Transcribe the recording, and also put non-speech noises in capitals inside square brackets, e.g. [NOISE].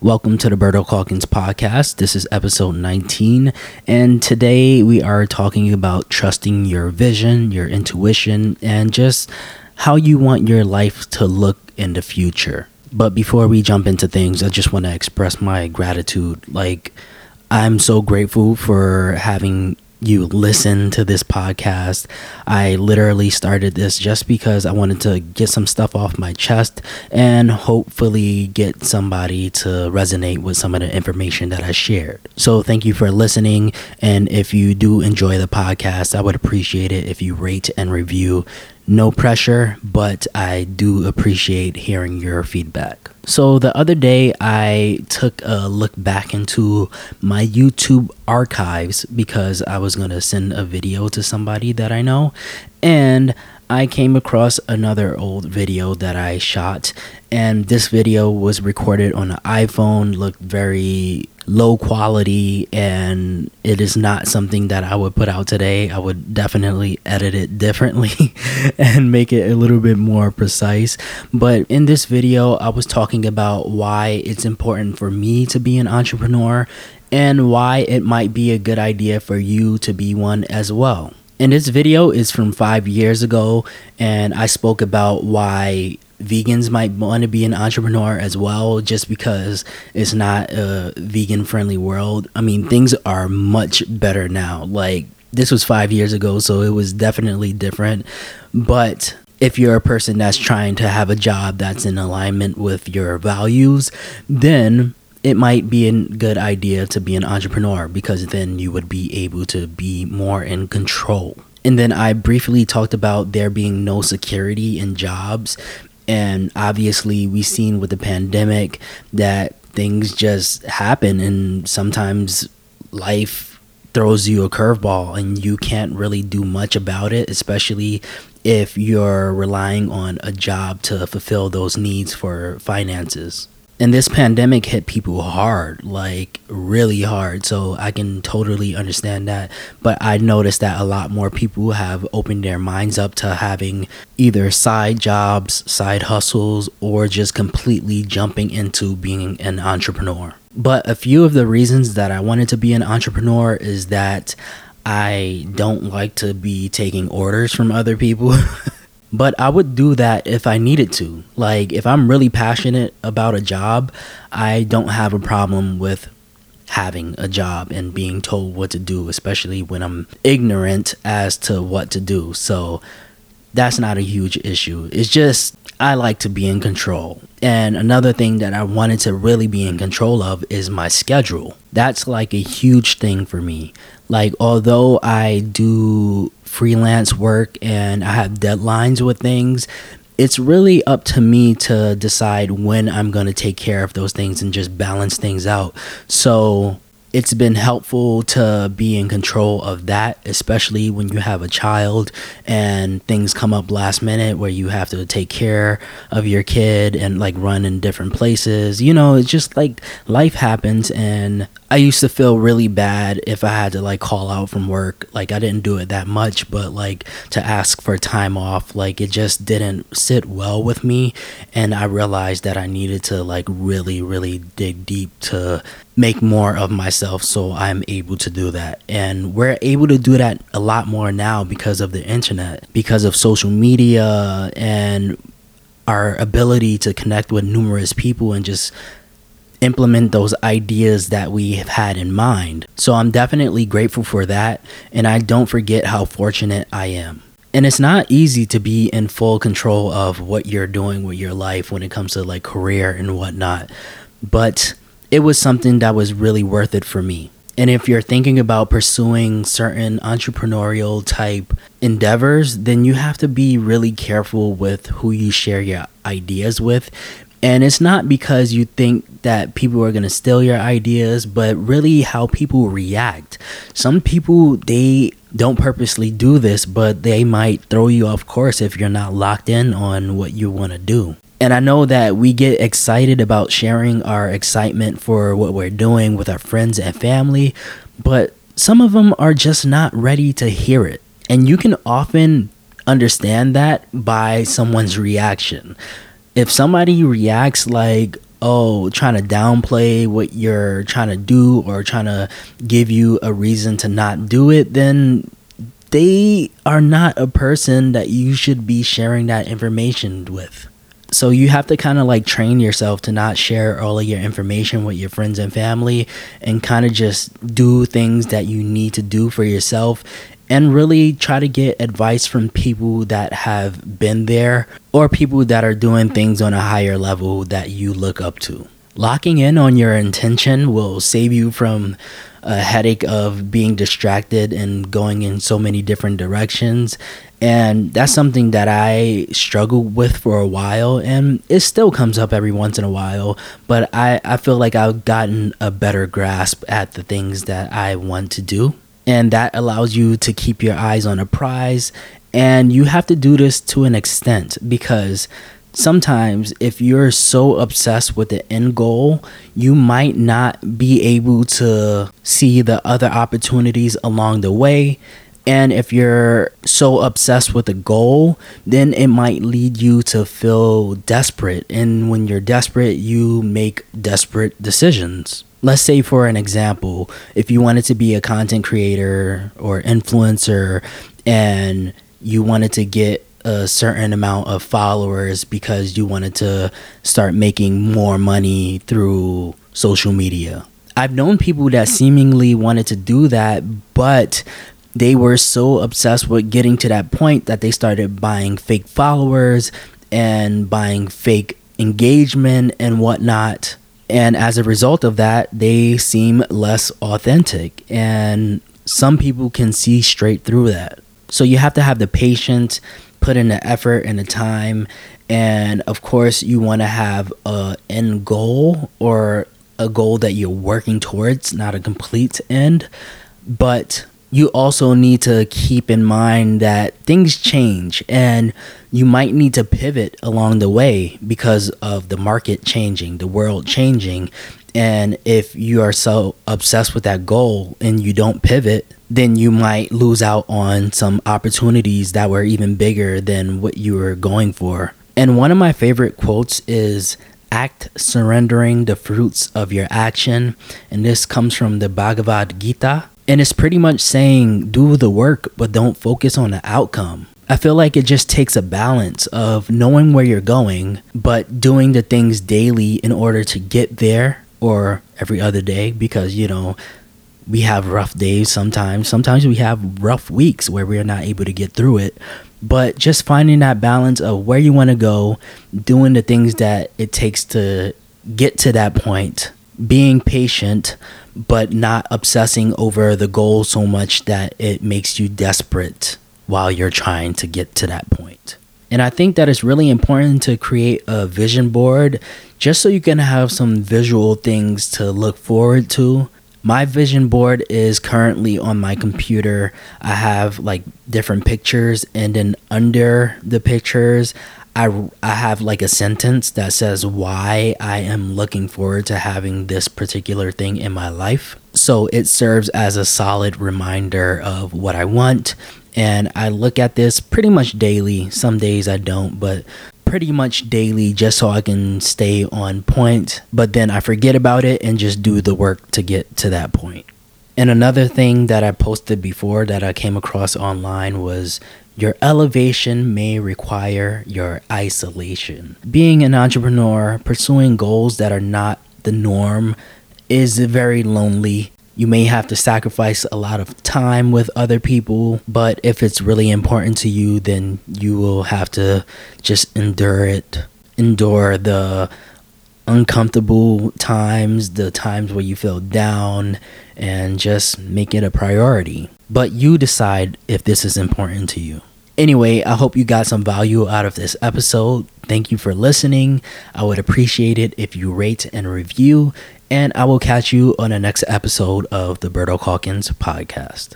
Welcome to the Berto Calkins podcast. This is episode 19, and today we are talking about trusting your vision, your intuition, and just how you want your life to look in the future. But before we jump into things, I just want to express my gratitude. Like, I'm so grateful for having you listen to this podcast. I literally started this just because I wanted to get some stuff off my chest and hopefully get somebody to resonate with some of the information that I shared. So, thank you for listening. And if you do enjoy the podcast, I would appreciate it if you rate and review. No pressure, but I do appreciate hearing your feedback. So the other day, I took a look back into my YouTube archives because I was going to send a video to somebody that I know. And I came across another old video that I shot, and this video was recorded on an iPhone, looked very low quality, and it is not something that I would put out today. I would definitely edit it differently [LAUGHS] and make it a little bit more precise. But in this video, I was talking about why it's important for me to be an entrepreneur and why it might be a good idea for you to be one as well. And this video is from five years ago, and I spoke about why vegans might want to be an entrepreneur as well, just because it's not a vegan friendly world. I mean, things are much better now. Like, this was five years ago, so it was definitely different. But if you're a person that's trying to have a job that's in alignment with your values, then it might be a good idea to be an entrepreneur because then you would be able to be more in control. And then I briefly talked about there being no security in jobs. And obviously, we've seen with the pandemic that things just happen, and sometimes life throws you a curveball and you can't really do much about it, especially if you're relying on a job to fulfill those needs for finances and this pandemic hit people hard like really hard. So i can totally understand that. But i noticed that a lot more people have opened their minds up to having either side jobs side hustles or just completely jumping into being an entrepreneur. But a few of the reasons that i wanted to be an entrepreneur is that i don't like to be taking orders from other people [LAUGHS] But I would do that if I needed to. Like, if I'm really passionate about a job, I don't have a problem with having a job and being told what to do, especially when I'm ignorant as to what to do. So, that's not a huge issue. It's just I like to be in control. And another thing that I wanted to really be in control of is my schedule. That's like a huge thing for me. Like, although I do freelance work and I have deadlines with things, it's really up to me to decide when I'm going to take care of those things and just balance things out. So it's been helpful to be in control of that, especially when you have a child and things come up last minute where you have to take care of your kid and like run in different places. You know, it's just like life happens. And I used to feel really bad if I had to like call out from work. Like, I didn't do it that much, but like to ask for time off, like it just didn't sit well with me. And I realized that I needed to like really, really dig deep to make more of myself so I'm able to do that. And we're able to do that a lot more now because of the internet, because of social media and our ability to connect with numerous people and just implement those ideas that we have had in mind. So I'm definitely grateful for that and I don't forget how fortunate I am. And it's not easy to be in full control of what you're doing with your life when it comes to like career and whatnot. But it was something that was really worth it for me. And if you're thinking about pursuing certain entrepreneurial type endeavors, then you have to be really careful with who you share your ideas with. And it's not because you think that people are going to steal your ideas, but really how people react. Some people, they don't purposely do this, but they might throw you off course if you're not locked in on what you want to do. And I know that we get excited about sharing our excitement for what we're doing with our friends and family, but some of them are just not ready to hear it. And you can often understand that by someone's reaction. If somebody reacts like, oh, trying to downplay what you're trying to do or trying to give you a reason to not do it, then they are not a person that you should be sharing that information with. So you have to kind of like train yourself to not share all of your information with your friends and family and kind of just do things that you need to do for yourself and really try to get advice from people that have been there or people that are doing things on a higher level that you look up to. Locking in on your intention will save you from a headache of being distracted and going in so many different directions. And that's something that I struggled with for a while, and it still comes up every once in a while. But I, I feel like I've gotten a better grasp at the things that I want to do and that allows you to keep your eyes on a prize. And you have to do this to an extent because sometimes if you're so obsessed with the end goal you might not be able to see the other opportunities along the way. And if you're so obsessed with a goal, then it might lead you to feel desperate. And when you're desperate, you make desperate decisions let's say for an example if you wanted to be a content creator or influencer and you wanted to get a certain amount of followers because you wanted to start making more money through social media. I've known people that hmm. seemingly wanted to do that but they were so obsessed with getting to that point that they started buying fake followers and buying fake engagement and whatnot and as a result of that, they seem less authentic. And some people can see straight through that. So you have to have the patience, put in the effort and the time. And of course, you want to have a end goal or a goal that you're working towards, not a complete end. But you also need to keep in mind that things change and you might need to pivot along the way because of the market changing, the world changing. And if you are so obsessed with that goal and you don't pivot, then you might lose out on some opportunities that were even bigger than what you were going for. And one of my favorite quotes is act surrendering the fruits of your action. And this comes from the Bhagavad Gita. And it's pretty much saying do the work, but don't focus on the outcome. I feel like it just takes a balance of knowing where you're going, but doing the things daily in order to get there or every other day because, you know, we have rough days sometimes. Sometimes we have rough weeks where we are not able to get through it. But just finding that balance of where you want to go, doing the things that it takes to get to that point, being patient, but not obsessing over the goal so much that it makes you desperate while you're trying to get to that point. And I think that it's really important to create a vision board just so you can have some visual things to look forward to. My vision board is currently on my computer. I have like different pictures, and then under the pictures, I, I have like a sentence that says why I am looking forward to having this particular thing in my life. So it serves as a solid reminder of what I want. And I look at this pretty much daily. Some days I don't, but pretty much daily just so I can stay on point. But then I forget about it and just do the work to get to that point. And another thing that I posted before that I came across online was your elevation may require your isolation. Being an entrepreneur, pursuing goals that are not the norm, is very lonely. You may have to sacrifice a lot of time with other people, but if it's really important to you, then you will have to just endure it. Endure the uncomfortable times, the times where you feel down, and just make it a priority. But you decide if this is important to you. Anyway, I hope you got some value out of this episode. Thank you for listening. I would appreciate it if you rate and review, and I will catch you on the next episode of the Berto Calkins podcast.